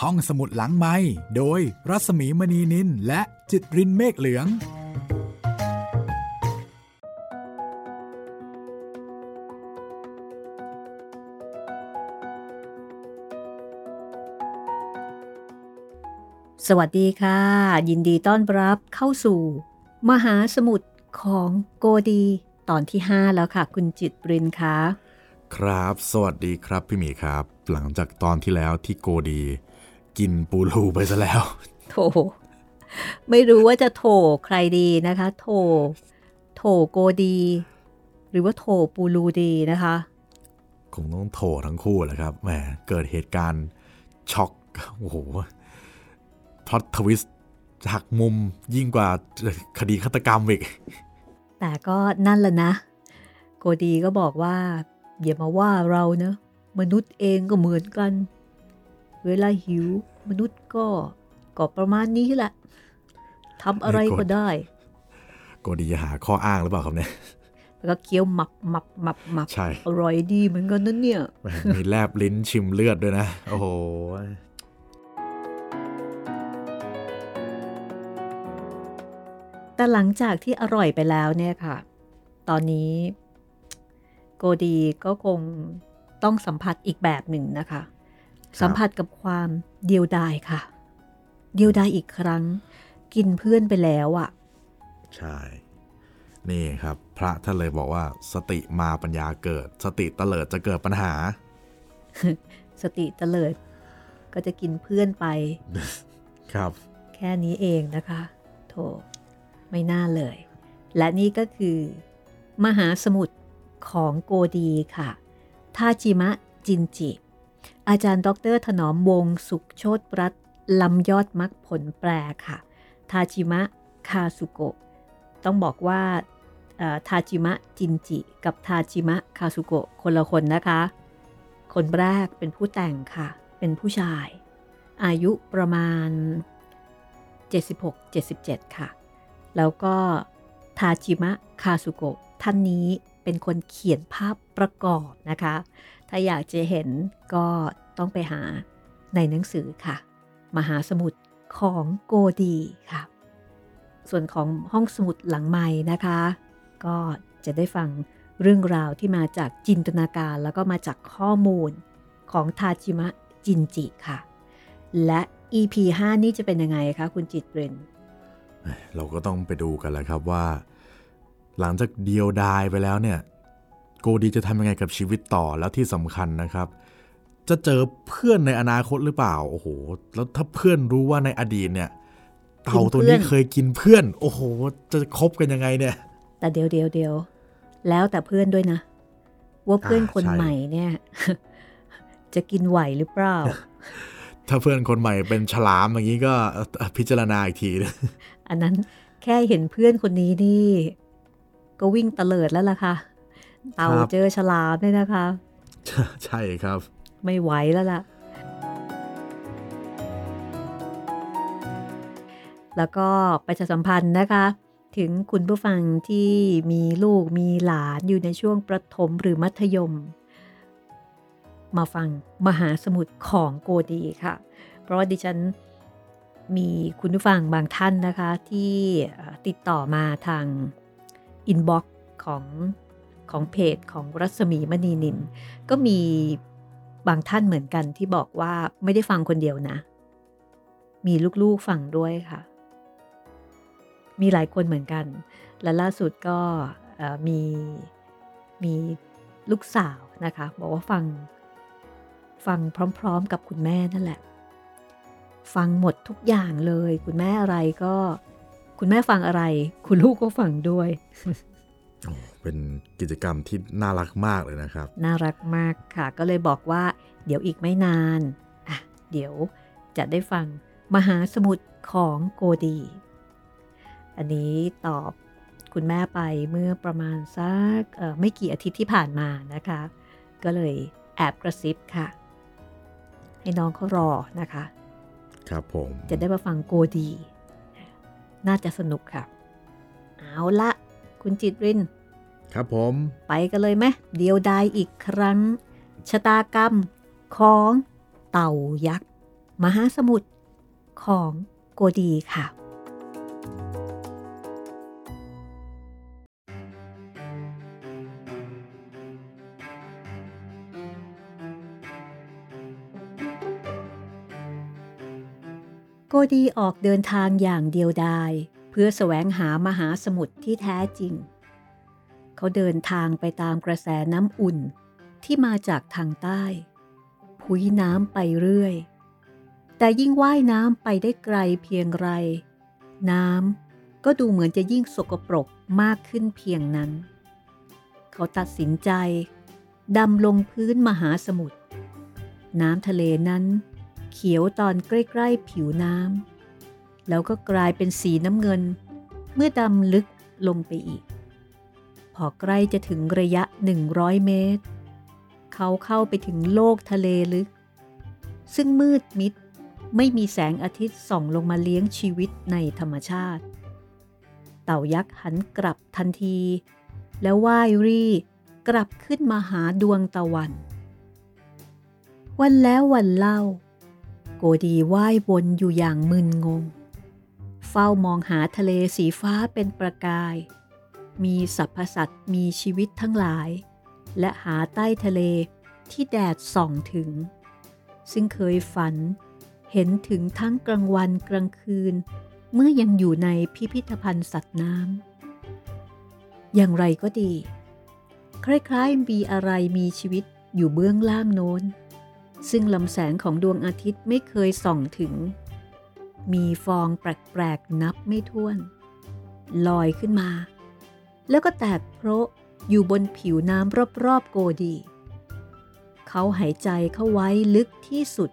ห้องสมุดหลังไม้โดยรัสมีมณีนินและจิตรินเมฆเหลือง สวัสดีค่ะ ยินดีต้อนรับเข้าสู่ มหาสมุทรของโกดี ตอนที่ 5 แล้วค่ะ คุณจิตรินคะครับ สวัสดีครับพี่หมีครับ หลังจากตอนที่แล้วที่โกดี กินปูรูไปซะแล้ว โถ ไม่รู้ว่าจะโถใครดีนะคะ โถ โถโกดี หรือว่าโถปูรูดีนะคะคงต้องโถทั้งคู่แหละครับแหมเกิดเหตุการณ์ช็อกโอ้โหพล็อตทวิสต์หักมุมยิ่งกว่าคดีฆาตกรรมอีก แต่ก็นั่นแหละนะ โกดีก็บอกว่าอย่ามาว่าเราเนะมนุษย์เองก็เหมือนกัน เวลาหิว มนุษย์ก็ก็ประมาณนี้แหละทำอะไรก็ได้โกดีจะหาข้ออ้างหรือเปล่าครับเนี่ยแล้วก็เคี้ยวหมับหมับหมับหมับใช่อร่อยดีเหมือนกันนั่นเนี่ยแหมมีแลบลิ้นชิมเลือดด้วยนะ โอ้โห แต่หลังจากที่อร่อยไปแล้วเนี่ยค่ะ ตอนนี้ โกดีก็คงต้องสัมผัสอีกแบบหนึ่งนะคะ สัมผัสกับความเดียวดายค่ะ เดียวดายอีกครั้ง กินเพื่อนไปแล้วอะ่ะ ใช่ นี่ครับ พระท่านเลยบอกว่า สติมาปัญญาเกิด สติเตลิดจะเกิดปัญหา สติเตลิด ก็จะกินเพื่อนไป ครับ แค่นี้เองนะคะ โถไม่น่าเลย และนี่ก็คือ มหาสมุทรของโกดีค่ะ ทาจิมะจินจิ อาจารย์ ดร ถนอมวงสุขโชตรัตน์ลำยอดมักผลแปลค่ะ ทาจิมะ คาสุโกะ ต้องบอกว่าทาจิมะ จินจิ กับทาจิมะ คาสุโกะ คนละคนนะคะ คนแรกเป็นผู้แต่งค่ะ เป็นผู้ชาย อายุประมาณ 76-77 ค่ะ แล้วก็ทาจิมะ คาสุโกะ ท่านนี้เป็นคนเขียนภาพประกอบนะคะ ถ้าอยากจะเห็นก็ต้องไปหาในหนังสือค่ะ มหาสมุทรของโกดีค่ะ ส่วนของห้องสมุดหลังใหม่นะคะ ก็จะได้ฟังเรื่องราวที่มาจากจินตนาการแล้วก็มาจากข้อมูลของทาจิมะจินจิค่ะ และ EP 5 นี่จะเป็นยังไงคะ คุณจิตเรนเราก็ต้องไปดูกันแหล้วครับว่า หลังจากเดียวดายไปแล้วเนี่ย โกดีจะทำยังไงกับชีวิตต่อแล้วที่สำคัญนะครับ จะเจอเพื่อนในอนาคตหรือเปล่าโอ้โหแล้วถ้าเพื่อนรู้ว่าในอดีตเนี่ยเต่าตัวนี้เคยกินเพื่อน โอ้โห จะคบกันยังไงเนี่ย แต่เดียวเดียวเดียวแล้วแต่เพื่อนด้วยนะ ว่าเพื่อนอ่าคนใช่ใหม่เนี่ย จะกินไหวหรือเปล่า ถ้าเพื่อนคนใหม่เป็นฉลามอย่างนี้ก็เอ่อพิจารณาอีกทีนะอันนั้นแค่เห็นเพื่อนคนนี้นี่ ก็วิ่งเตลิดแล้วล่ะค่ะ เต่าครับเจอฉลามเนี่ยนะคะ ใช่ครับ ไม่ไหวแล้วล่ะ แล้วก็ประชาสัมพันธ์นะคะ ถึงคุณผู้ฟังที่มีลูกมีหลานอยู่ในช่วงประถมหรือมัธยม มาฟังมหาสมุทรของโกดีค่ะ เพราะว่าดิฉันมีคุณผู้ฟังบางท่านนะคะที่เอ่อติดต่อมาทางอินบ็อกซ์ของ ของเพจของรัศมีมณีนิน ก็มีบางท่านเหมือนกันที่บอกว่าไม่ได้ฟังคนเดียวนะ มีลูกๆฟังด้วยค่ะ มีหลายคนเหมือนกัน และล่าสุดก็มีมีลูกสาวนะคะ บอกว่าฟังฟังพร้อมๆกับคุณแม่นั่นแหละ ฟังหมดทุกอย่างเลย คุณแม่อะไรก็ คุณแม่ฟังอะไร คุณลูกก็ฟังด้วย เป็นกิจกรรมที่น่ารักมากเลยนะครับ น่ารักมากค่ะ ก็เลยบอกว่า เดี๋ยวอีกไม่นานอะเดี๋ยวจะได้ฟังมหาสมุทรของโกดี อันนี้ตอบคุณแม่ไปเมื่อประมาณสักเอ่อไม่กี่อาทิตย์ที่ผ่านมานะคะ ก็เลยแอบกระซิบค่ะ ให้น้องเขารอนะคะ ครับผม จะได้มาฟังโกดี น่าจะสนุกค่ะ เอาละ คุณจิตริน ครับผม ไปกันเลยไหมเดียวดายอีกครั้ง ชะตากรรม ของเต่ายักษ์ มหาสมุทรของโกดีค่ะโกดีออกเดินทางอย่างเดียวดาย เพื่อแสวงหามหาสมุทรที่แท้จริง เขาเดินทางไปตามกระแสน้ำอุ่นที่มาจากทางใต้พุ้ยน้ำไปเรื่อย แต่ยิ่งว่ายน้ำไปได้ไกลเพียงไร น้ำก็ดูเหมือนจะยิ่งสกปรกมากขึ้นเพียงนั้น เขาตัดสินใจดำลงพื้นมหาสมุทรน้ำทะเลนั้น เขียวตอนใกล้ ๆ ผิวน้ำ แล้วก็กลายเป็นสีน้ำเงิน เมื่อดำลึกลงไปอีก พอใกล้จะถึงระยะ 100 เมตร เขาเข้าไปถึงโลกทะเลลึก ซึ่งมืดมิดไม่มีแสงอาทิตย์ส่องลงมาเลี้ยงชีวิตในธรรมชาติ เต่ายักษ์หันกลับทันที แล้วว่ายรีกลับขึ้นมาหาดวงตะวัน วันแล้ววันเล่า โกดีว่ายวนอยู่อย่างมึนงง เฝ้ามองหาทะเลสีฟ้าเป็นประกาย มีสรรพสัตว์มีชีวิตทั้งหลาย และหาใต้ทะเลที่แดดส่องถึง ซึ่งเคยฝันเห็นถึงทั้งกลางวันกลางคืน เมื่อยังอยู่ในพิพิธภัณฑ์สัตว์น้ำอย่างไรก็ดี คล้ายๆมีอะไรมีชีวิตอยู่เบื้องล่างโน้น ซึ่งลำแสงของดวงอาทิตย์ไม่เคยส่องถึง มีฟองแปลกๆนับไม่ถ้วน ลอยขึ้นมา แล้วก็แตกโพระอยู่บนผิวน้ำรอบๆโกดี เขาหายใจเข้าไว้ลึกที่สุด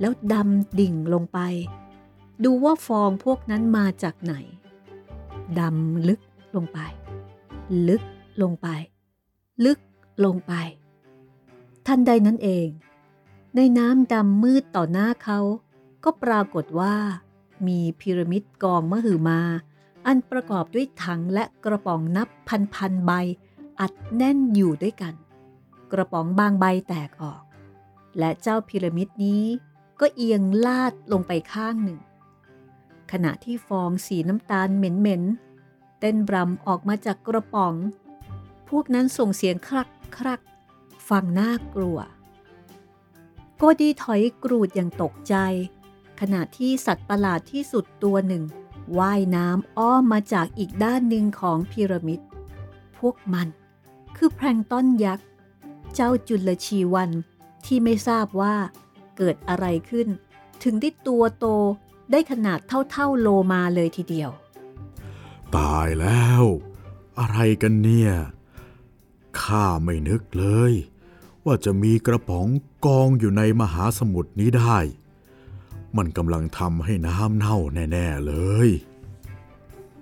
แล้วดำดิ่งลงไป ดูว่าฟองพวกนั้นมาจากไหน ดำลึกลงไป ลึกลงไป ลึกลงไป ทันใดนั้นเอง ในน้ำดำมืดต่อหน้าเขา ก็ปรากฏว่า มีพีระมิดกองมหึมา อันประกอบด้วยถังและกระป๋องนับพันพันใบ อัดแน่นอยู่ด้วยกัน กระป๋องบางใบแตกออก และเจ้าพีระมิดนี้ ก็เอียงลาดลงไปข้างหนึ่ง ขณะที่ฟองสีน้ำตาลเหม็นๆเต้นรำออกมาจากกระป๋อง พวกนั้นส่งเสียงครักครักฟังน่ากลัวโกดีถอยกรูดอย่างตกใจ ขณะที่สัตว์ประหลาดที่สุดตัวหนึ่งว่ายน้ำอ้อมมาจากอีกด้านหนึ่งของพีระมิด พวกมันคือแพลงต้อนยักษ์ เจ้าจุลชีวันที่ไม่ทราบว่าเกิดอะไรขึ้น ถึงได้ตัวโตได้ขนาดเท่าๆโลมาเลยทีเดียว ตายแล้ว อะไรกันเนี่ยข้าไม่นึกเลย ว่าจะมีกระป๋องกองอยู่ในมหาสมุทรนี้ได้ มันกำลังทำให้น้ำเน่าแน่ ๆ เลย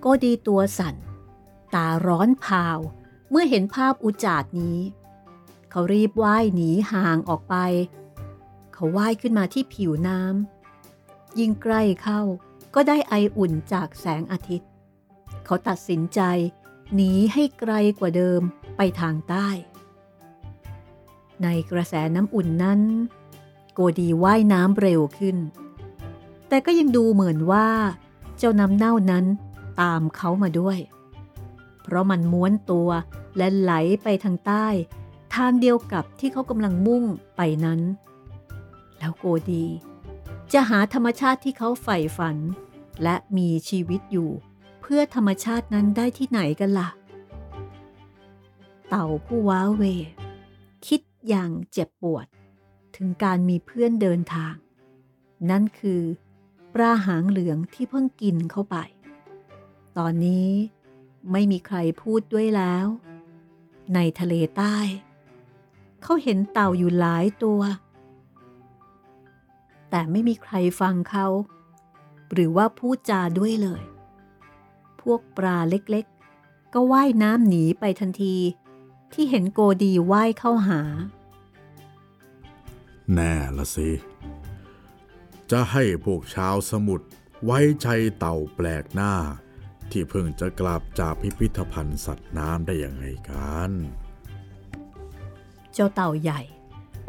ก็ดีตัวสั่น ตาร้อนพาว เมื่อเห็นภาพอุจาดนี้ เขารีบว่ายหนีห่างออกไป เขาว่ายขึ้นมาที่ผิวน้ำยิ่งใกล้เข้าก็ได้ไออุ่นจากแสงอาทิตย์ เขาตัดสินใจ หนีให้ไกลกว่าเดิมไปทางใต้ ในกระแสน้ำอุ่นนั้น โกดีว่ายน้ำเร็วขึ้น แต่ก็ยังดูเหมือนว่า เจ้าน้ำเน่านั้นตามเขามาด้วย เพราะมันม้วนตัวและไหลไปทางใต้ ทางเดียวกับที่เขากำลังมุ่งไปนั้น แล้วโกดี จะหาธรรมชาติที่เขาใฝ่ฝัน และมีชีวิตอยู่ เพื่อธรรมชาตินั้นได้ที่ไหนกันละ่ะ เต่าผู้ว้าเว คิดอย่างเจ็บปวด ถึงการมีเพื่อนเดินทาง นั่นคือ ปลาหางเหลืองที่เพิ่งกินเข้าไป ตอนนี้ไม่มีใครพูดด้วยแล้ว ในทะเลใต้ เขาเห็นเต่าอยู่หลายตัว แต่ไม่มีใครฟังเขา หรือว่าพูดจาด้วยเลย พวกปลาเล็กๆ ก็ว่ายน้ำหนีไปทันที ที่เห็นโกดีว่ายเข้าหา แน่ละสิ จะให้พวกชาวสมุทรไว้ใจเต่าแปลกหน้า ที่เพิ่งจะกลับจากพิพิธภัณฑ์สัตว์น้ำได้ยังไงกัน เจ้าเต่าใหญ่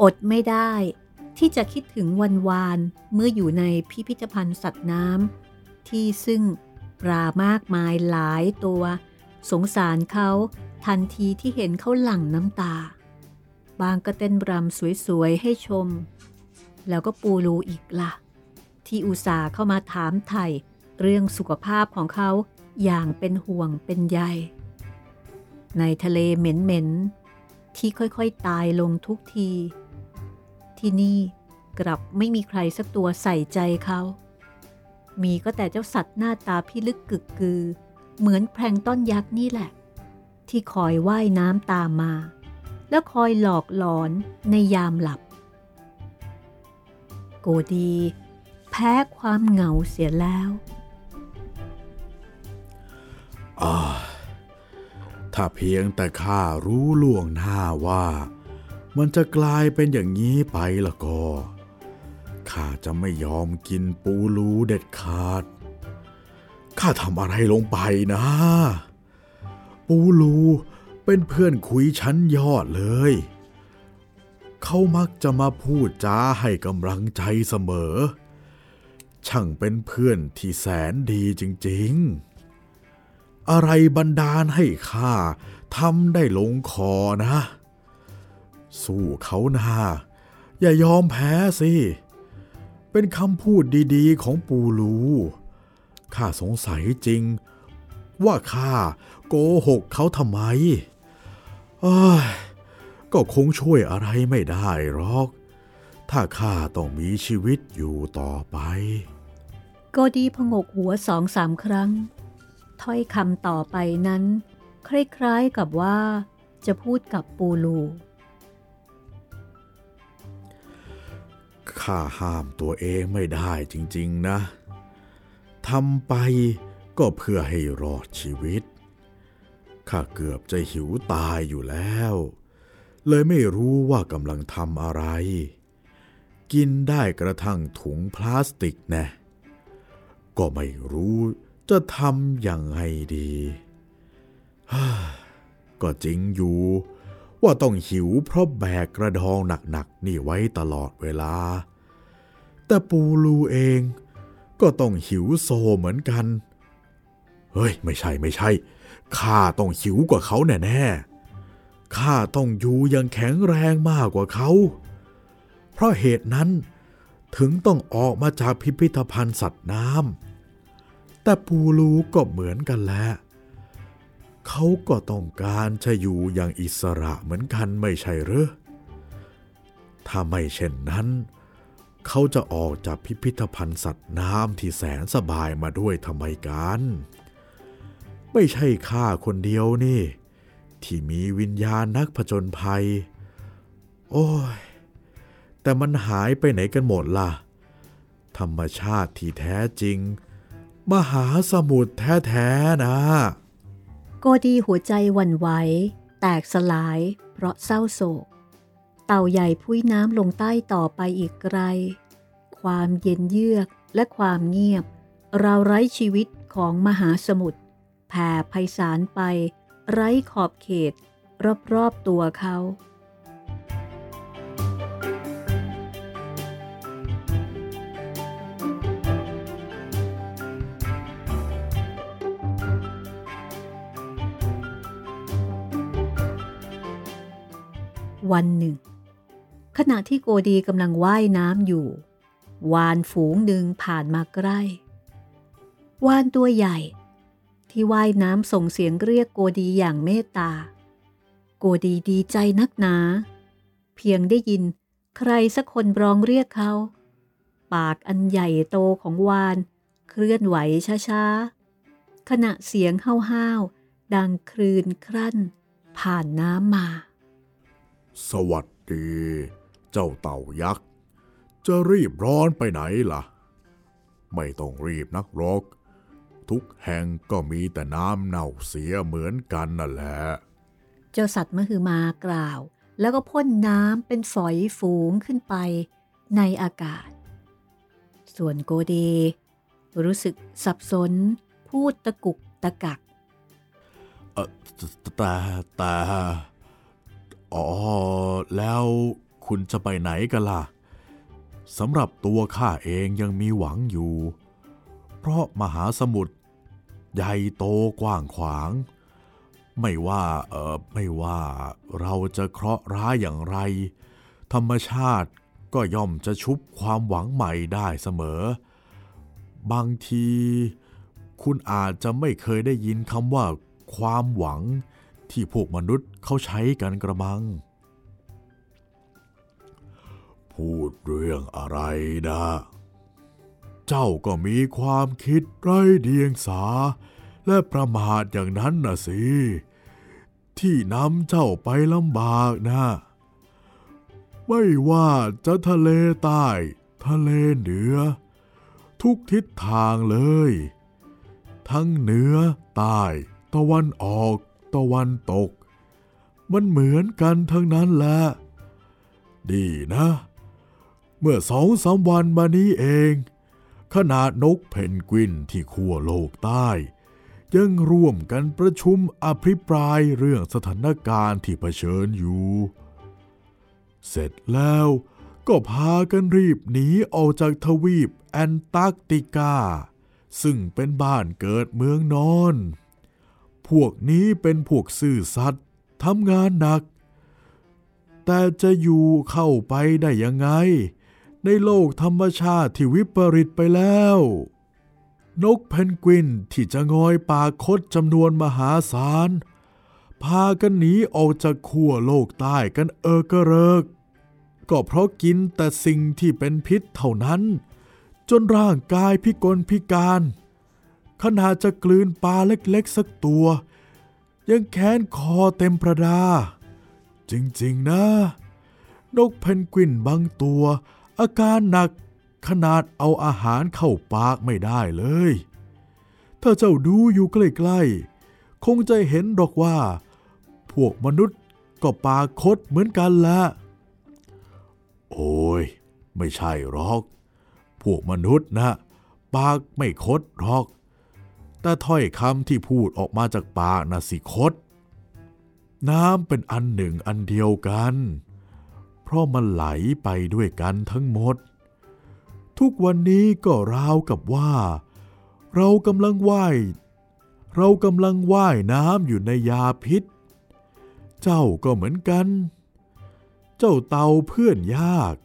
อดไม่ได้ที่จะคิดถึงวันวานเมื่ออยู่ในพิพิธภัณฑ์สัตว์น้ำที่ซึ่งปลามากมายหลายตัว สงสารเขาทันทีที่เห็นเขาหลั่งน้ำตา บางก็เต้นรำสวยๆให้ชม แล้วก็ปูรูอีกละ่ะ ที่อุตส่าห์เข้ามาถามไถ่เรื่องสุขภาพของเขาอย่างเป็นห่วงเป็นใย ในทะเลเหม็นๆ ที่ค่อยๆตายลงทุกที ที่นี่กลับไม่มีใครสักตัวใส่ใจเขา มีก็แต่เจ้าสัตว์หน้าตาพิลึกกึกกือ เหมือนแพลงต้นยักษ์นี่แหละ ที่คอยว่ายน้ำตามมา แล้วคอยหลอกหลอนในยามหลับ โกดี แพ้ความเหงาเสียแล้วอาถ้าเพียงแต่ข้ารู้ล่วงหน้าว่า มันจะกลายเป็นอย่างนี้ไปละก็ข้าจะไม่ยอมกินปูรูเด็ดขาด ข้าทำอะไรลงไปนะ ปูรูเป็นเพื่อนคุยชั้นยอดเลย เขามักจะมาพูดจ้าให้กำลังใจเสมอ ช่างเป็นเพื่อนที่แสนดีจริงๆ อะไรบันดาลให้ข้าทำได้ลงคอนะ สู้เขานาอย่ายอมแพ้สิ เป็นคำพูดดีๆของปูรูข้าสงสัยจริง ว่าข้าโกหกเขาทำไมเอ้ยก็คงช่วยอะไรไม่ได้หรอก ถ้าข้าต้องมีชีวิตอยู่ต่อไป โกดีพงกหัวสองสามครั้ง ถ้อยคำต่อไปนั้น คล้ายๆกับว่า จะพูดกับปูลูข้าห้ามตัวเองไม่ได้จริง ๆนะทำไปก็เพื่อให้รอดชีวิต ข้าเกือบจะหิวตายอยู่แล้ว เลยไม่รู้ว่ากำลังทำอะไร กินได้กระทั่งถุงพลาสติกแนะ ก็ไม่รู้จะทำอย่างไงดี ก็จริงอยู่ ว่าต้องหิวเพราะแบกกระดองหนักๆนี่ไว้ตลอดเวลา แต่ปูรูเองก็ต้องหิวโซเหมือนกัน เฮ้ย ไม่ใช่ไม่ใช่ ข้าต้องหิวกว่าเขาแน่ๆ ข้าต้องอยู่ยังแข็งแรงมากกว่าเขา เพราะเหตุนั้นถึงต้องออกมาจากพิพิธภัณฑ์สัตว์น้ำ แต่ปูรูก็เหมือนกันแหละ เขาก็ต้องการจะอยู่อย่างอิสระเหมือนกันไม่ใช่หรือ ถ้าไม่เช่นนั้น เขาจะออกจากพิพิธภัณฑ์สัตว์น้ำที่แสนสบายมาด้วยทำไมกัน ไม่ใช่ข้าคนเดียวนี่ ที่มีวิญญาณนักผจญภัย โอ้ย แต่มันหายไปไหนกันหมดล่ะ ธรรมชาติที่แท้จริง มหาสมุทรแท้ๆนะโกดีหัวใจวันไหว แตกสลายเพราะเศร้าโศก เต่าใหญ่พุ้ยน้ำลงใต้ต่อไปอีกไกล ความเย็นเยือกและความเงียบ เราไร้ชีวิตของมหาสมุทรแผ่ไพศาลไป ไร้ขอบเขต รอบๆตัวเขา วันหนึ่ง ขณะที่โกดีกำลังว่ายน้ำอยู่ วานฝูงหนึ่งผ่านมาใกล้ วานตัวใหญ่ ที่ว่ายน้ำส่งเสียงเรียกโกดีอย่างเมตตา โกดีดีใจนักหนา เพียงได้ยินใครสักคนร้องเรียกเขา ปากอันใหญ่โตของวาน เคลื่อนไหวช้าๆ ขณะเสียงห้าวๆดังคลืนครั่น ผ่านน้ำมา สวัสดี เจ้าเต่ายักษ์ จะรีบร้อนไปไหนล่ะ ไม่ต้องรีบนักหรอกทุกแห่งก็มีแต่น้ำเน่าเสียเหมือนกันนั่นแหละ เจ้าสัตว์มหึมากล่าว แล้วก็พ่นน้ำเป็นฝอยฝูงขึ้นไปในอากาศ ส่วนโกเด รู้สึกสับสน พูดตะกุกตะกัก เออแต่แต่ อ๋อ แล้วคุณจะไปไหนกันล่ะสำหรับตัวข้าเองยังมีหวังอยู่ เพราะมหาสมุทรใหญ่โตกว้างขวาง ไม่ว่าเออไม่ว่าเราจะเคราะห์ร้ายอย่างไร ธรรมชาติก็ย่อมจะชุบความหวังใหม่ได้เสมอ บางที คุณอาจจะไม่เคยได้ยินคำว่า ความหวัง ที่พวกมนุษย์เขาใช้กันกระมัง พูดเรื่องอะไรนะ เจ้าก็มีความคิดไร้เดียงสา และประมาทอย่างนั้นน่ะสิ ที่นำเจ้าไปลำบากนะ ไม่ว่าจะทะเลใต้ ทะเลเหนือ ทุกทิศทางเลย ทั้งเหนือใต้ตะวันออก ตะวันตก มันเหมือนกันทั้งนั้นแหละ ดีนะ เมื่อสองสามวันมานี้เอง ขนาดนกเพนกวินที่ขั้วโลกใต้ ยังร่วมกันประชุมอภิปรายเรื่องสถานการณ์ที่เผชิญอยู่ เสร็จแล้วก็พากันรีบหนีออกจากทวีปแอนตาร์กติกา ซึ่งเป็นบ้านเกิดเมืองนอน พวกนี้เป็นพวกซื่อสัตย์ทำงานหนัก แต่จะอยู่เข้าไปได้ยังไง ในโลกธรรมชาติที่วิปริตไปแล้ว นกเพนกวินที่จะงอยปากคดจำนวนมหาศาล พากันหนีออกจากขั้วโลกใต้กันเออกระเริก ก็เพราะกินแต่สิ่งที่เป็นพิษเท่านั้น จนร่างกายพิกลพิการ ขนาดจะกลืนปลาเล็กๆสักตัว ยังแค้นคอเต็มประดา จริงๆนะ นกเพนกวินบางตัว อาการหนักขนาดเอาอาหารเข้าปากไม่ได้เลย ถ้าเจ้าดูอยู่ใกล้ๆ คงจะเห็นดอกว่า พวกมนุษย์ก็ปากคดเหมือนกันละ โอ้ย ไม่ใช่หรอก พวกมนุษย์นะ ปากไม่คดหรอก แต่ถ้อยคำที่พูดออกมาจากปากน่ะสิคดน้ำเป็นอันหนึ่งอันเดียวกัน เพราะมันไหลไปด้วยกันทั้งหมด ทุกวันนี้ก็ราวกับว่า เรากำลังว่ายเรากำลังว่ายน้ำอยู่ในยาพิษ เจ้าก็เหมือนกัน เจ้าเต่าเพื่อนยาก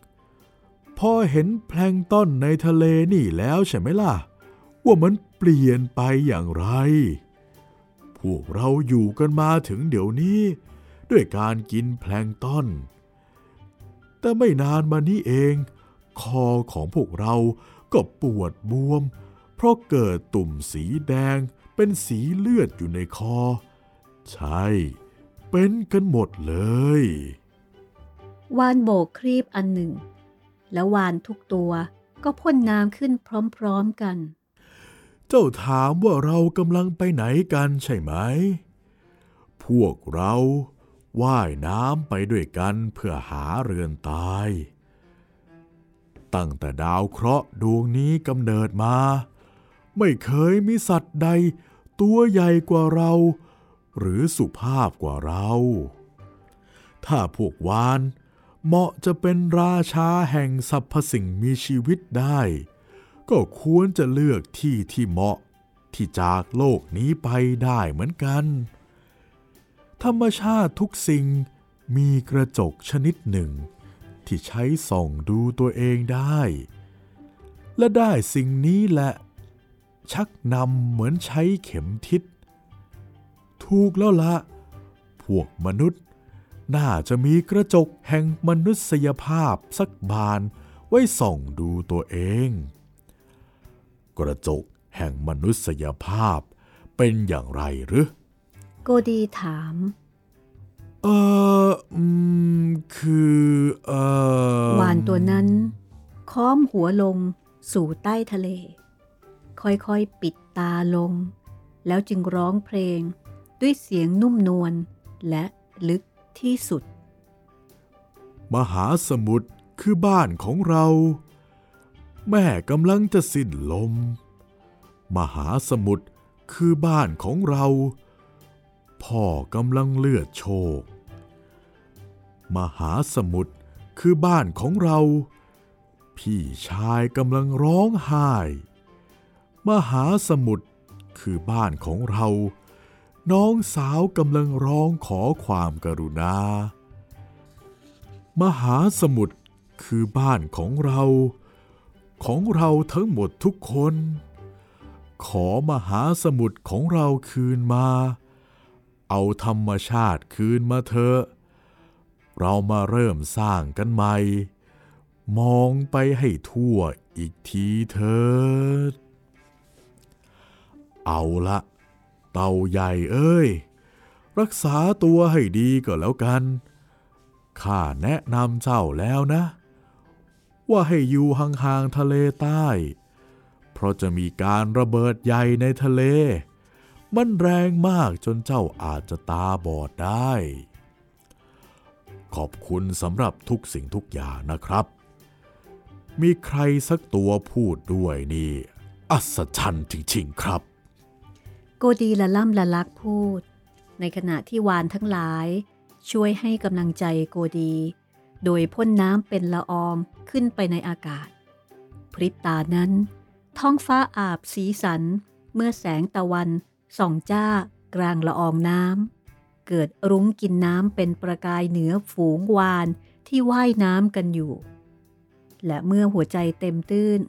พอเห็นแพลงต้นในทะเลนี่แล้วใช่ไหมล่ะ ว่ามัน ปลี่ยนไปอย่างไร พวกเราอยู่กันมาถึงเดี๋ยวนี้ ด้วยการกินแพลงต้นแต่ไม่นานมานี้เอง คอของพวกเราก็ปวดบวม เพราะเกิดตุ่มสีแดงเป็นสีเลือดอยู่ในคอ ใช่ เป็นกันหมดเลย วานโบกครีบอันหนึ่ง แล้ววานทุกตัวก็พ่นน้ำขึ้นพร้อมๆกัน จ้าถามว่าเรากำลังไปไหนกันใช่ไหม พวกเราว่ายน้ำไปด้วยกันเพื่อหาเรือนตาย ตั้งแต่ดาวเคราะห์ดวงนี้กำเนิดมา ไม่เคยมีสัตว์ใดตัวใหญ่กว่าเรา หรือสุภาพกว่าเรา ถ้าพวกวานเหมาะจะเป็นราชาแห่งสรรพสิ่งมีชีวิตได้ ก็ควรจะเลือกที่ที่เหมาะที่จากโลกนี้ไปได้เหมือนกัน ธรรมชาติทุกสิ่งมีกระจกชนิดหนึ่ง ที่ใช้ส่องดูตัวเองได้ และได้สิ่งนี้แหละ ชักนำเหมือนใช้เข็มทิศ ถูกแล้วละ พวกมนุษย์ น่าจะมีกระจกแห่งมนุษยภาพสักบานไว้ส่องดูตัวเอง กระจกแห่งมนุษยภาพเป็นอย่างไรหรือ โกดีถาม เอออืม คือเออวานตัวนั้น ค้อมหัวลงสู่ใต้ทะเล ค่อยๆปิดตาลง แล้วจึงร้องเพลงด้วยเสียงนุ่มนวลและลึกที่สุด มหาสมุทรคือบ้านของเรา แม่กำลังจะสิ้นลม มหาสมุทรคือบ้านของเรา พ่อกำลังเลือดโชก มหาสมุทรคือบ้านของเรา พี่ชายกำลังร้องไห้ มหาสมุทรคือบ้านของเรา น้องสาวกำลังร้องขอความกรุณา มหาสมุทรคือบ้านของเรา ของเราทั้งหมดทุกคน ขอมหาสมุทรของเราคืนมา เอาธรรมชาติคืนมาเถอะเรามาเริ่มสร้างกันใหม่ มองไปให้ทั่วอีกทีเถิด เอาละเต่าใหญ่เอ้ย รักษาตัวให้ดีก็แล้วกัน ข้าแนะนำเจ้าแล้วนะ ว่าให้อยู่ห่างๆทะเลใต้ เพราะจะมีการระเบิดใหญ่ในทะเล มันแรงมากจนเจ้าอาจจะตาบอดได้ ขอบคุณสำหรับทุกสิ่งทุกอย่างนะครับ มีใครสักตัวพูดด้วยนี่ อัศจรรย์จริงๆครับ โกดีละล่ำละลักพูด ในขณะที่วานทั้งหลายช่วยให้กำลังใจโกดี โดยพ่นน้ำเป็นละอองขึ้นไปในอากาศ พริบตานั้น ท้องฟ้าอาบสีสัน เมื่อแสงตะวันส่องจ้ากลางละอองน้ำเกิดรุ้งกินน้ำเป็นประกายเหนือฝูงวานที่ว่ายน้ำกันอยู่ และเมื่อหัวใจเต็มตื้น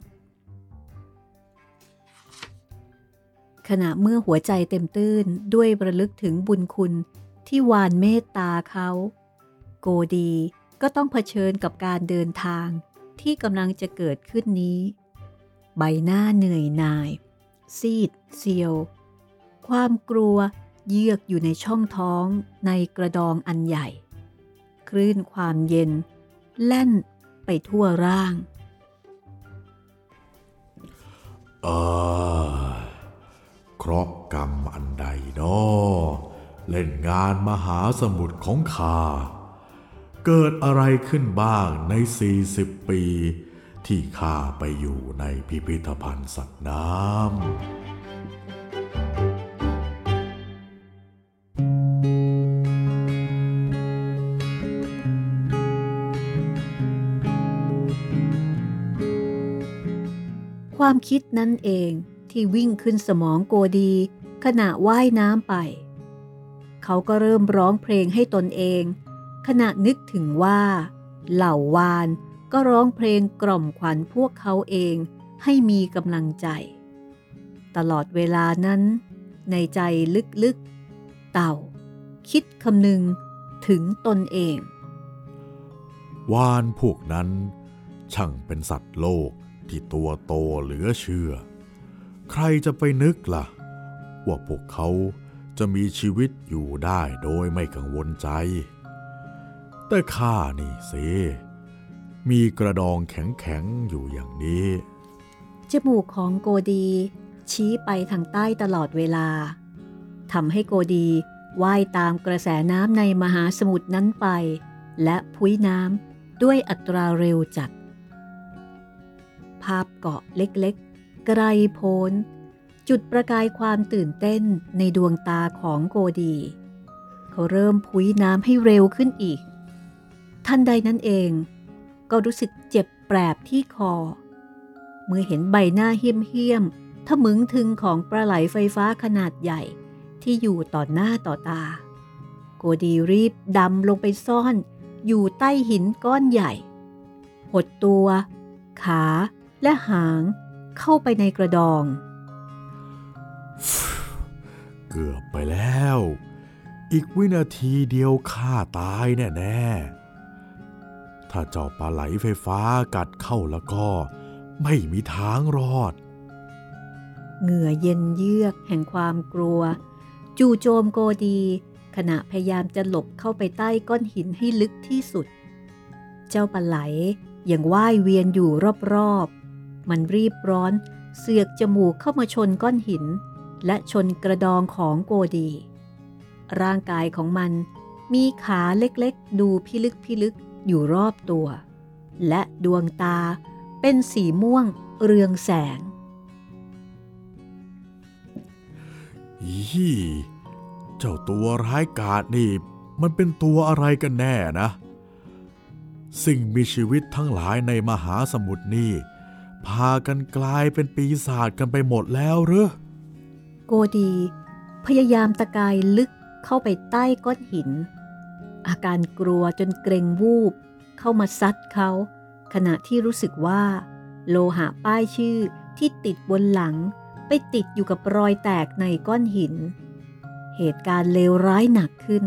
ขณะเมื่อหัวใจเต็มตื้นด้วยประลึกถึงบุญคุณที่วานเมตตาเขา โกดี ก็ต้องเผชิญกับการเดินทางที่กำลังจะเกิดขึ้นนี้ ใบหน้าเหนื่อยหน่าย ซีด เซียว ความกลัวเยือกอยู่ในช่องท้องในกระดองอันใหญ่ คลื่นความเย็น แล่นไปทั่วร่างเออเคราะกรรมอันใดนอเล่นงานมหาสมุทรของข้า เกิดอะไรขึ้นบ้างใน 40 ปี ที่ข้าไปอยู่ในพิพิธภัณฑ์สัตว์น้ำความคิดนั้นเองที่วิ่งขึ้นสมองโกดี ขณะว่ายน้ำไป เขาก็เริ่มร้องเพลงให้ตนเอง ขณะนึกถึงว่า เหล่าวานก็ร้องเพลงกล่อมขวัญพวกเขาเองให้มีกำลังใจ ตลอดเวลานั้น ในใจลึกๆ เต่า คิดคำนึงถึงตนเอง วานพวกนั้น ช่างเป็นสัตว์โลกที่ตัวโตเหลือเชื่อ ใครจะไปนึกล่ะ ว่าพวกเขาจะมีชีวิตอยู่ได้โดยไม่กังวลใจ แต่ข้านี่สิมีกระดองแข็งๆอยู่อย่างนี้ จมูกของโกดีชี้ไปทางใต้ตลอดเวลาทำให้โกดีว่ายตามกระแสน้ำในมหาสมุทรนั้นไป และพุ้ยน้ำด้วยอัตราเร็วจัด ภาพเกาะเล็กๆ ไกลโพ้น จุดประกายความตื่นเต้นในดวงตาของโกดี เขาเริ่มพุ้ยน้ำให้เร็วขึ้นอีก ทันใดนั้นเอง ก็รู้สึกเจ็บแปรบที่คอ เมื่อเห็นใบหน้าเหี้ยมๆทะมึงถึงของปลาไหลไฟฟ้าขนาดใหญ่ที่อยู่ต่อหน้าต่อตา โกดีรีบดำลงไปซ่อนอยู่ใต้หินก้อนใหญ่ หดตัว ขาและหางเข้าไปในกระดอง เกือบไปแล้ว อีกวินาทีเดียวข้าตายแน่ๆ ถ้าเจ้าปลาไหลไฟฟ้ากัดเข้าแล้วก็ ไม่มีทางรอด เหงื่อเย็นเยือกแห่งความกลัว จู่โจมโกดี ขณะพยายามจะหลบเข้าไปใต้ก้อนหินให้ลึกที่สุด เจ้าปลาไหลยังว่ายเวียนอยู่รอบๆ มันรีบร้อนเสือกจมูกเข้ามาชนก้อนหิน และชนกระดองของโกดี ร่างกายของมันมีขาเล็กๆ ดูพิลึกพิลึก อยู่รอบตัว และดวงตาเป็นสีม่วงเรืองแสง ยี่ เจ้าตัวร้ายกาจนี่ มันเป็นตัวอะไรกันแน่นะ สิ่งมีชีวิตทั้งหลายในมหาสมุทรนี่ พากันกลายเป็นปีศาจกันไปหมดแล้วหรือโกดี พยายามตะกายลึกเข้าไปใต้ก้อนหิน อาการกลัวจนเกรงวูบ เข้ามาซัดเขา ขณะที่รู้สึกว่า โลหะป้ายชื่อที่ติดบนหลัง ไปติดอยู่กับรอยแตกในก้อนหิน เหตุการณ์เลวร้ายหนักขึ้น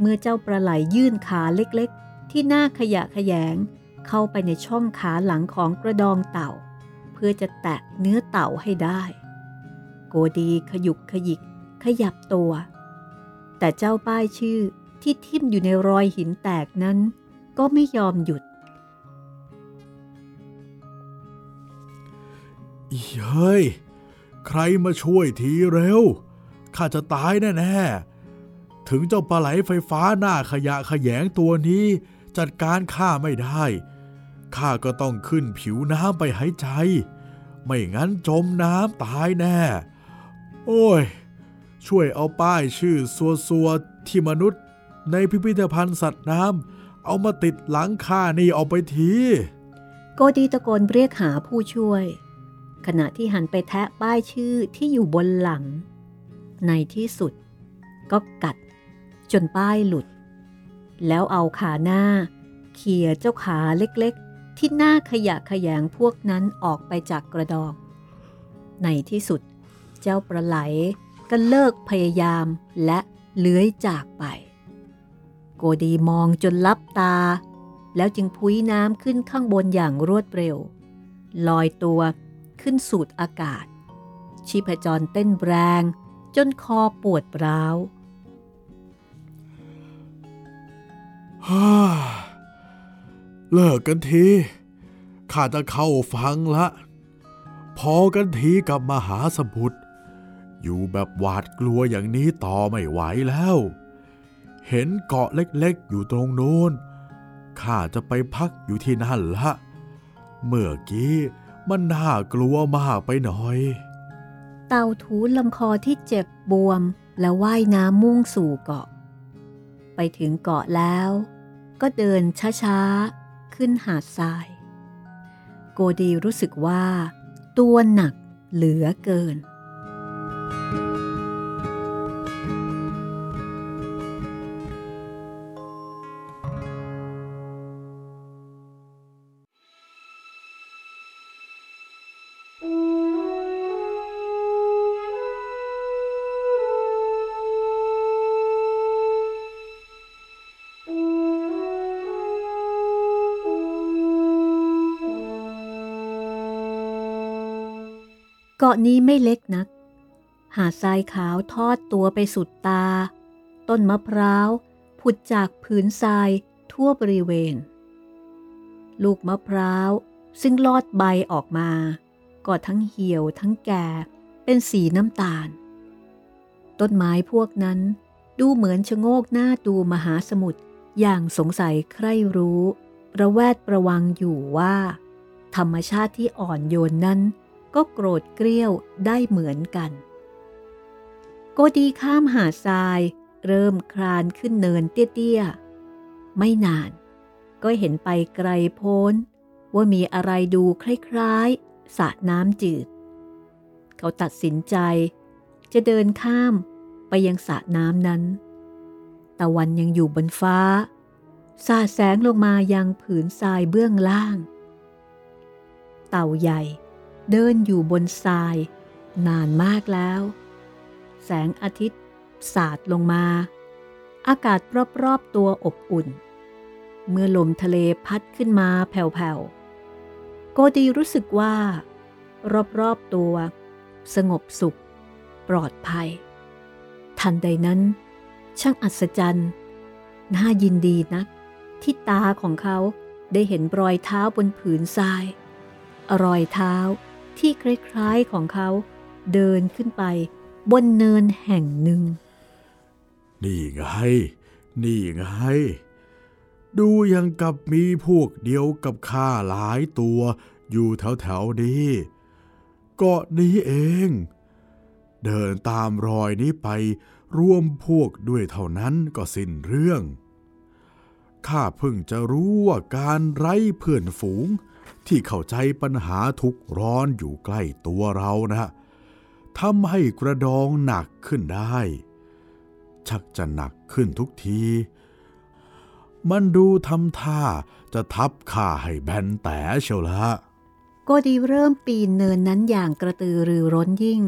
เมื่อเจ้าปลาไหลยื่นขาเล็กๆ ที่หน้าขยะขยง เข้าไปในช่องขาหลังของกระดองเต่า เพื่อจะแตะเนื้อเต่าให้ได้ โกดีขยุกขยิกขยับตัว แต่เจ้าป้ายชื่อ ที่ทิ่มอยู่ในรอยหินแตกนั้น ก็ไม่ยอมหยุดเฮ้ย ใครมาช่วยทีเร็ว ข้าจะตายแน่ๆ ถึงเจ้าปลาไหลไฟฟ้าหน้าขยะขยงตัวนี้ จัดการข้าไม่ได้ ข้าก็ต้องขึ้นผิวน้ำไปหายใจ ไม่งั้นจมน้ำตายแน่ โอ้ย ช่วยเอาป้ายชื่อซัวซัวๆที่มนุษย์ ในพิพิธภัณฑ์สัตว์น้ำเอามาติดหลังขานี่เอาไปทีโกดีตะโกนเรียกหาผู้ช่วย ขณะที่หันไปแทะป้ายชื่อที่อยู่บนหลัง ในที่สุด ก็กัด จนป้ายหลุด แล้วเอาขาหน้า เขี่ยเจ้าขาเล็กๆ ที่หน้าขยะขยงพวกนั้นออกไปจากกระดองในที่สุดเจ้าปลาไหลก็เลิกพยายามและเลื้อยจากไป โกดีมองจนลับตา แล้วจึงพุ้ยน้ำขึ้นข้างบนอย่างรวดเร็ว ลอยตัวขึ้นสูดอากาศ ชีพจรเต้นแรง จนคอปวดร้าวเลิกกันทีข้าจะเข้าฟังละ พอกันทีกับมหาสมุทรอยู่แบบหวาดกลัวอย่างนี้ต่อไม่ไหวแล้ว เห็นเกาะเล็กๆ อยู่ตรงโน้น ข้าจะไปพักอยู่ที่นั่นละ เมื่อกี้มันน่ากลัวมากไปหน่อย เต่าถูลำคอที่เจ็บบวมแล้วว่ายน้ำมุ่งสู่เกาะ ไปถึงเกาะแล้ว ก็เดินช้าๆ ขึ้นหาดทราย โกดีรู้สึกว่า ตัวหนักเหลือเกินาะนี้ไม่เล็กนัก หาดทรายขาวทอดตัวไปสุดตา ต้นมะพร้าวผุดจากผืนทรายทั่วบริเวณ ลูกมะพร้าวซึ่งลอดใบออกมา ก็ทั้งเหี่ยวทั้งแก่เป็นสีน้ำตาล ต้นไม้พวกนั้นดูเหมือนชะโงกหน้าดูมหาสมุทรอย่างสงสัยใคร่รู้ ระแวดระวังอยู่ว่า ธรรมชาติที่อ่อนโยนนั้น ก็โกรธเกรี้ยวได้เหมือนกัน โกดีข้ามหาดทราย เริ่มคลานขึ้นเนินเตี้ยๆ ไม่นาน ก็เห็นไปไกลโพ้น ว่ามีอะไรดูคล้ายๆสระน้ำจืด เขาตัดสินใจ จะเดินข้ามไปยังสระน้ำนั้น ตะวันยังอยู่บนฟ้า สาดแสงลงมายังผืนทรายเบื้องล่าง เต่าใหญ่ เดินอยู่บนทราย นานมากแล้ว แสงอาทิตย์สาดลงมา อากาศรอบๆตัวอบอุ่น เมื่อลมทะเลพัดขึ้นมาแผ่วๆ โกดีรู้สึกว่า รอบๆตัว สงบสุข ปลอดภัย ทันใดนั้น ช่างอัศจรรย์ น่ายินดีนัก ที่ตาของเขาได้เห็นรอยเท้าบนผืนทราย รอยเท้า ที่คล้ายๆของเขาเดินขึ้นไป บนเนินแห่งหนึ่ง นี่ไง นี่ไง ดูยังกับมีพวกเดียวกับข้าหลายตัวอยู่แถวๆนี้เกาะนี้เอง เดินตามรอยนี้ไปร่วมพวกด้วยเท่านั้นก็สิ้นเรื่อง ข้าเพิ่งจะรู้ว่าการไร้เพื่อนฝูง ที่เข้าใจปัญหาทุกร้อนอยู่ใกล้ตัวเรานะ ทำให้กระดองหนักขึ้นได้ ชักจะหนักขึ้นทุกที มันดูทำท่าจะทับข้าให้แบนแต่เชียวละโกดีเริ่มปีนเนินนั้นอย่างกระตือรือร้นยิ่ง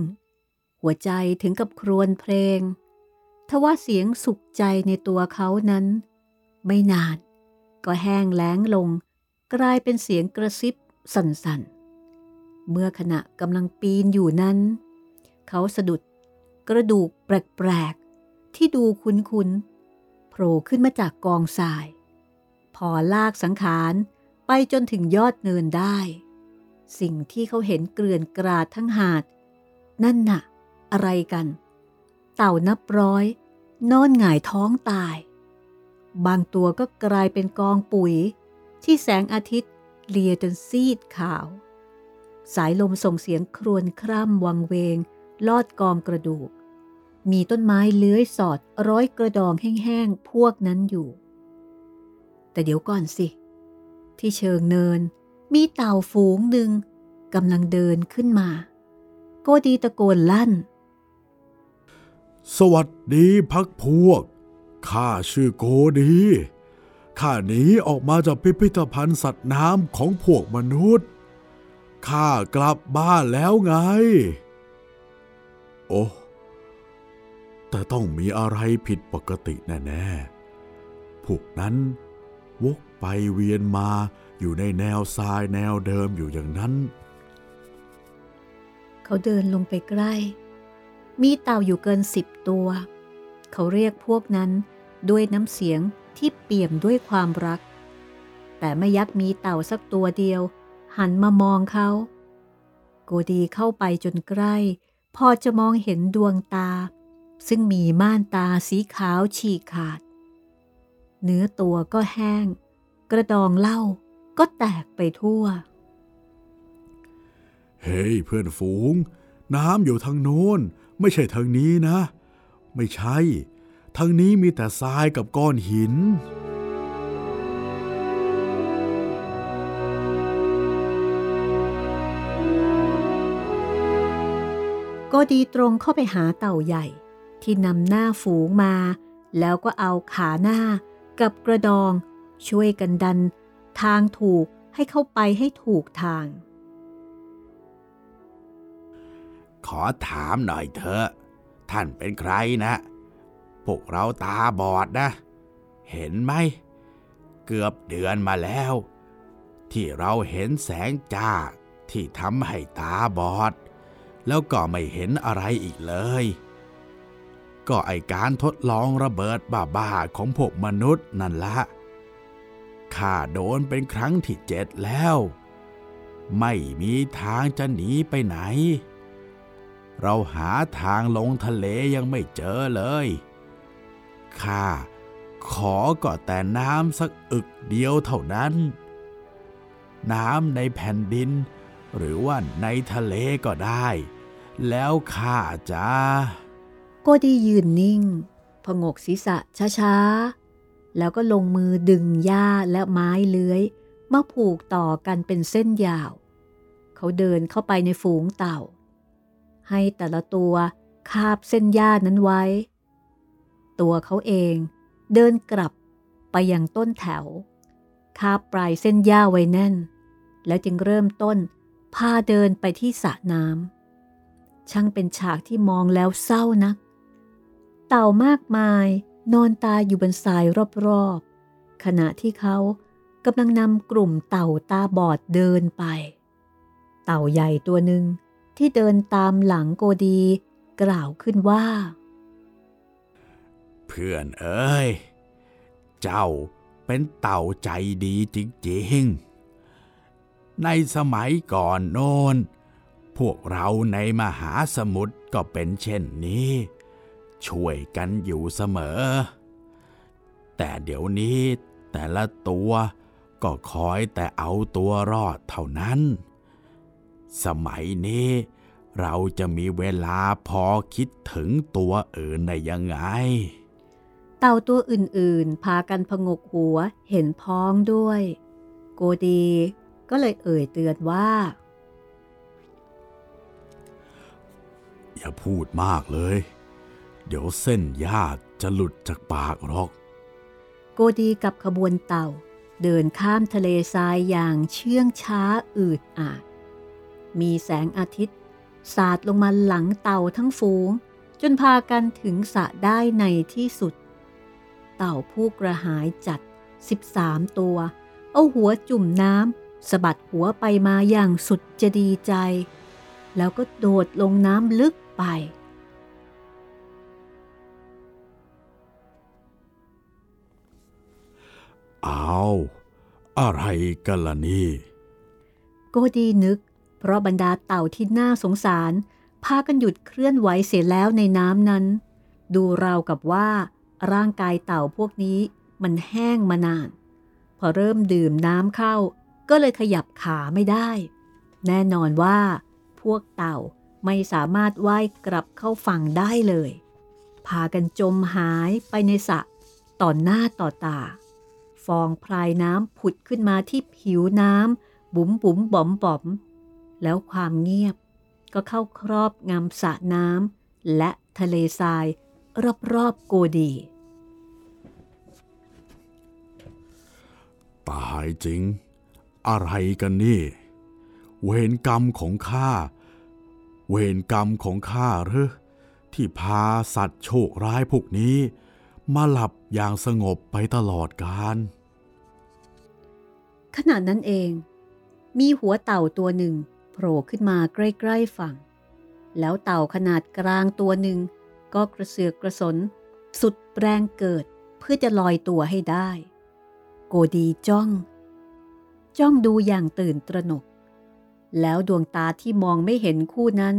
หัวใจถึงกับครวญเพลงทว่าเสียงสุขใจในตัวเขานั้น ไม่นานก็แห้งแล้งลง กลายเป็นเสียงกระซิบสั่นๆ เมื่อขณะกำลังปีนอยู่นั้น เขาสะดุดกระดูกแปลกๆ ที่ดูคุ้นๆโผล่ขึ้นมาจากกองทราย พอลากสังขารไปจนถึงยอดเนินได้ สิ่งที่เขาเห็นเกลื่อนกราดทั้งหาด นั่นน่ะ อะไรกัน เต่านับร้อย นอนหงายท้องตาย บางตัวก็กลายเป็นกองปุ๋ย ที่แสงอาทิตย์เลียจนซีดขาว สายลมส่งเสียงครวญคร่ำวังเวง ลอดกองกระดูก มีต้นไม้เลื้อยสอดร้อยกระดองแห้งๆพวกนั้นอยู่ แต่เดี๋ยวก่อนสิ ที่เชิงเนิน มีเต่าฝูงหนึ่งกำลังเดินขึ้นมา โกดีตะโกนลั่น สวัสดีพักพวก ข้าชื่อโกดี ข้าหนีออกมาจากพิพิธภัณฑ์สัตว์น้ำของพวกมนุษย์ ข้ากลับบ้านแล้วไง โอ้แต่ต้องมีอะไรผิดปกติแน่ๆ พวกนั้นวกไปเวียนมาอยู่ในแนวทรายแนวเดิมอยู่อย่างนั้น เขาเดินลงไปใกล้ มีเต่าอยู่เกินสิบตัว เขาเรียกพวกนั้นด้วยน้ำเสียง ที่เปี่ยมด้วยความรัก แต่ไม่ยักมีเต่าสักตัวเดียว หันมามองเขา โกดีเข้าไปจนใกล้ พอจะมองเห็นดวงตา ซึ่งมีม่านตาสีขาวฉีกขาด เนื้อตัวก็แห้ง กระดองเล้าก็แตกไปทั่ว เฮ้ยเพื่อนฝูง น้ำอยู่ทางโน้น ไม่ใช่ทางนี้นะ ไม่ใช่ ทางนี้มีแต่ทรายกับก้อนหินก็ดีตรงเข้าไปหาเต่าใหญ่ ที่นำหน้าฝูงมา แล้วก็เอาขาหน้ากับกระดอง ช่วยกันดัน ทางถูกให้เข้าไปให้ถูกทาง ขอถามหน่อยเถอะ ท่านเป็นใครนะ พวกเราตาบอดนะ เห็นไหม เกือบเดือนมาแล้ว ที่เราเห็นแสงจ้าที่ทำให้ตาบอด แล้วก็ไม่เห็นอะไรอีกเลย ก็ไอการทดลองระเบิดบ้าๆของพวกมนุษย์นั่นละข้าโดนเป็นครั้งที่เจ็ดแล้ว ไม่มีทางจะหนีไปไหน เราหาทางลงทะเลยังไม่เจอเลย ข้าขอก็แต่น้ำสักอึกเดียวเท่านั้น น้ำในแผ่นดิน หรือว่าในทะเลก็ได้ แล้วข้าจะโกดียืนนิ่ง พงกศีรษะช้าๆ แล้วก็ลงมือดึงหญ้าและไม้เลื้อยมาผูกต่อกันเป็นเส้นยาว เขาเดินเข้าไปในฝูงเต่า ให้แต่ละตัวคาบเส้นหญ้านั้นไว้ ตัวเขาเอง เดินกลับไปยังต้นแถว คาบปลายเส้นหญ้าไว้แน่น แล้วจึงเริ่มต้นพาเดินไปที่สระน้ำช่างเป็นฉากที่มองแล้วเศร้านัก เต่ามากมายนอนตายอยู่บนทรายรอบๆขณะที่เขากำลังนำกลุ่มเต่าตาบอดเดินไป เต่าใหญ่ตัวหนึ่งที่เดินตามหลังโกดี กล่าวขึ้นว่า เพื่อนเอ้ย เจ้าเป็นเต่าใจดีจริงๆ ในสมัยก่อนโน้น พวกเราในมหาสมุทรก็เป็นเช่นนี้ ช่วยกันอยู่เสมอ แต่เดี๋ยวนี้แต่ละตัวก็คอยแต่เอาตัวรอดเท่านั้น สมัยนี้เราจะมีเวลาพอคิดถึงตัวอื่นได้ยังไง เต่าตัวอื่นๆ พากันพงกหัวเห็นพ้องด้วย โกดีก็เลยเอ่ยเตือนว่า อย่าพูดมากเลย เดี๋ยวเส้นหญ้าจะหลุดจากปากหรอก โกดีกับขบวนเต่า เดินข้ามทะเลทรายอย่างเชื่องช้าอืดอาด มีแสงอาทิตย์ สาดลงมาหลังเต่าทั้งฝูง จนพากันถึงสระได้ในที่สุด เต่าผู้กระหายจัด 13 ตัว เอาหัวจุ่มน้ำสะบัดหัวไปมาอย่างสุดจะดีใจ แล้วก็โดดลงน้ำลึกไปอ้าวอะไรกันล่ะนี่ โกดีนึก เพราะบรรดาเต่าที่น่าสงสาร พากันหยุดเคลื่อนไหวเสียแล้วในน้ำนั้น ดูราวกับว่า ร่างกายเต่าพวกนี้มันแห้งมานาน พอเริ่มดื่มน้ำเข้า ก็เลยขยับขาไม่ได้ แน่นอนว่า พวกเต่าไม่สามารถว่ายกลับเข้าฝั่งได้เลย พากันจมหายไปในสระต่อหน้าต่อตา ฟองพรายน้ำผุดขึ้นมาที่ผิวน้ำบุ๋มบุ๋มบอมบอม แล้วความเงียบก็เข้าครอบงำสระน้ำและทะเลทรายรอบๆโกดี ตายจริง อะไรกันนี่ เวรกรรมของข้า เวรกรรมของข้าหรือที่พาสัตว์โชคร้ายพวกนี้ มาหลับอย่างสงบไปตลอดกาลขณะนั้นเอง มีหัวเต่าตัวหนึ่งโผล่ขึ้นมาใกล้ๆฝั่ง แล้วเต่าขนาดกลางตัวหนึ่ง ก็กระเสือกกระสน สุดแรงเกิดเพื่อจะลอยตัวให้ได้ โกดีจ้อง จ้องดูอย่างตื่นตระหนก แล้วดวงตาที่มองไม่เห็นคู่นั้น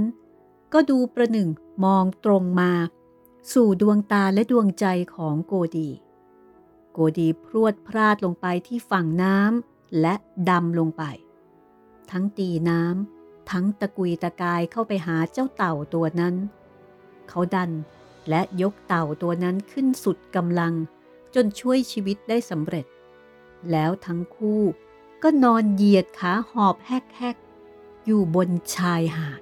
ก็ดูประหนึ่งมองตรงมา สู่ดวงตาและดวงใจของโกดี โกดีพรวดพลาดลงไปที่ฝั่งน้ำและดำลงไป ทั้งตีน้ำทั้งตะกุยตะกายเข้าไปหาเจ้าเต่าตัวนั้น เขาดันและยกเต่าตัวนั้นขึ้นสุดกำลังจนช่วยชีวิตได้สำเร็จ แล้วทั้งคู่ก็นอนเหยียดขาหอบแฮกๆ อยู่บนชายหาด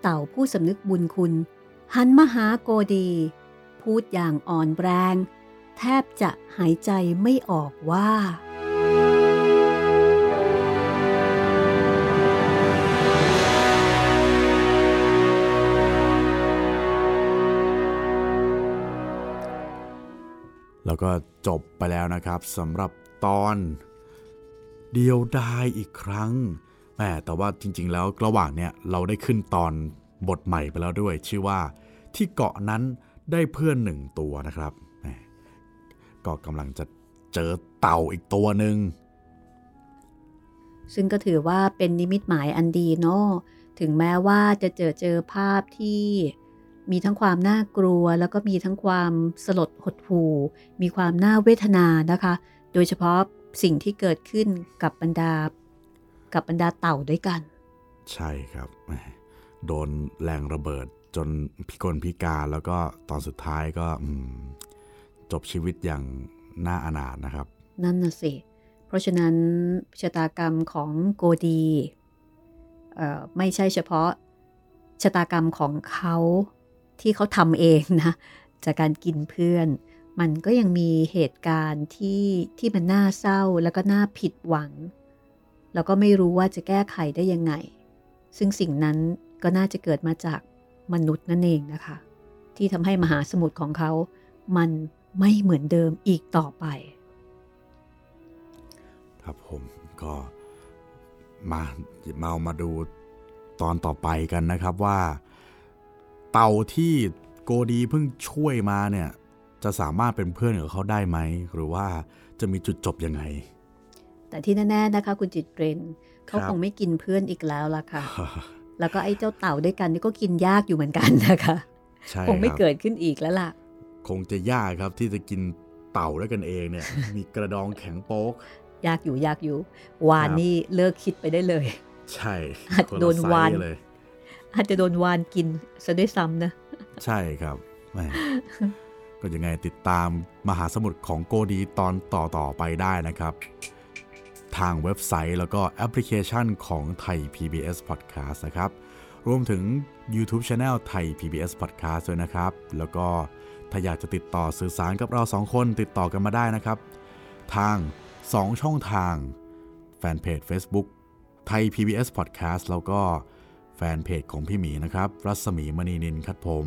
เต่าผู้สำนึกบุญคุณ หันมาหาโกดี พูดอย่างอ่อนแรง แทบจะหายใจไม่ออกว่า แล้วก็จบไปแล้วนะครับสำหรับตอนเดียวดายอีกครั้งแหมแต่ว่าจริง ๆ แล้วระหว่างเนี่ยเราได้ขึ้นตอนบทใหม่ไปแล้วด้วย ชื่อว่าที่เกาะนั้นได้เพื่อนหนึ่งตัวนะครับก็กำลังจะเจอเต่าอีกตัวหนึ่งซึ่งก็ถือว่าเป็นนิมิตหมายอันดีเนาะถึงแม้ว่าจะเจอเจอภาพที่ มีทั้งความน่ากลัว แล้วก็มีทั้งความสลดหดหู่ มีความน่าเวทนานะคะ โดยเฉพาะสิ่งที่เกิดขึ้นกับบรรดา กับบรรดาเต่าด้วยกัน ใช่ครับแหมโดนแรงระเบิดจนพิกลพิการแล้วก็ตอนสุดท้ายก็อืมจบชีวิตอย่างน่าอนาถนะครับ นั่นน่ะสิ เพราะฉะนั้นชะตากรรมของโกดีเอ่อไม่ใช่เฉพาะชะตากรรมของเขา ที่เขาทำเองนะจากการกินเพื่อน มันก็ยังมีเหตุการณ์ที่ที่มันน่าเศร้าแล้วก็น่าผิดหวัง แล้วก็ไม่รู้ว่าจะแก้ไขได้ยังไง ซึ่งสิ่งนั้นก็น่าจะเกิดมาจากมนุษย์นั่นเองนะคะ ที่ทำให้มหาสมุทรของเขา มันไม่เหมือนเดิมอีกต่อไป ครับผมก็มาเมามาดูตอนต่อไปกันนะครับว่า เต่าที่โกดีเพิ่งช่วยมาเนี่ย จะสามารถเป็นเพื่อนกับเขาได้ไหม หรือว่าจะมีจุดจบยังไง แต่ที่แน่ๆนะคะ คุณจิตเรนเขาครับคงไม่กินเพื่อนอีกแล้วล่ะค่ะ แล้วก็ไอ้เจ้าเต่าด้วยกันนี่ก็กินยากอยู่เหมือนกันนะคะใช่คงไม่รับเกิดขึ้นอีกแล้วล่ะ คงจะยากครับที่จะกินเต่าด้วยกันเองเนี่ย มีกระดองแข็งโป๊กยากอยู่ยากอยู่ วานครับนี่เลิกคิดไปได้เลย ใช่อาจคละโดนไซส์วานเลย อาจจะโดนวานกินซะด้วยซ้ำนะ ใช่ครับแหมก็ยังไงติดตามมหาสมุทรของโกดีตอนต่อๆไปได้นะครับ ทางเว็บไซต์แล้วก็แอปพลิเคชันของไทย PBS Podcast นะครับ รวมถึง YouTube Channel ไทย PBS Podcast ด้วยนะครับ แล้วก็ถ้าอยากจะติดต่อสื่อสารกับเราสองคนติดต่อกันมาได้นะครับ ทาง 2 ช่องทาง แฟนเพจ Facebook ไทย PBS Podcast แล้วก็ แฟนเพจของพี่หมีนะครับ รัศมีมณีนินครับผม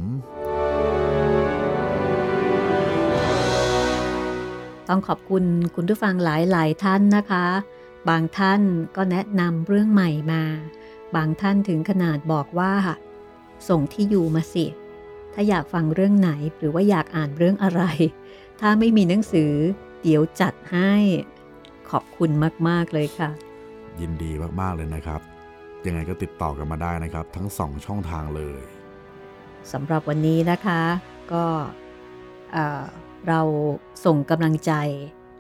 ต้องขอบคุณคุณผู้ฟังหลายๆท่านนะคะ บางท่านก็แนะนำเรื่องใหม่มา บางท่านถึงขนาดบอกว่า ส่งที่อยู่มาสิ ถ้าอยากฟังเรื่องไหนหรือว่าอยากอ่านเรื่องอะไร ถ้าไม่มีหนังสือ เดี๋ยวจัดให้ ขอบคุณมาก ๆ เลยค่ะ ยินดีมาก ๆ เลยนะครับ ยังไงก็ติดต่อกันมาได้นะครับ ทั้ง 2 ช่องทางเลยสำหรับวันนี้นะคะ ก็เอ่อเราส่งกำลังใจ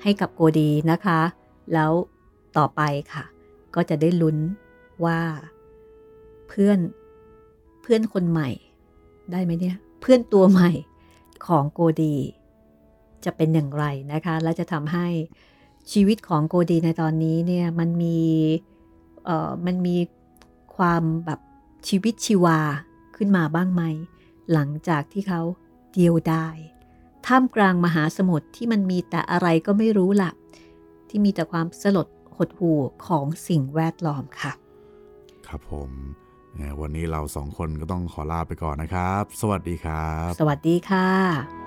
ให้กับโกดีนะคะ แล้วต่อไปค่ะ ก็จะได้ลุ้นว่าเพื่อนเพื่อนคนใหม่ ได้ไหมเนี่ย เพื่อนตัวใหม่ของโกดี จะเป็นอย่างไรนะคะ และจะทำให้ชีวิตของโกดีในตอนนี้เนี่ยมันมีเอ่อมันมี ความแบบชีวิตชีวาขึ้นมาบ้างไหม หลังจากที่เขาเดียวดายท่ามกลางมหาสมุทรที่มันมีแต่อะไรก็ไม่รู้ล่ะที่มีแต่ความสลดหดหู่ของสิ่งแวดล้อมค่ะ ครับผมยังไงวันนี้เราสองคนก็ต้องขอลาไปก่อนนะครับ สวัสดีครับ สวัสดีค่ะ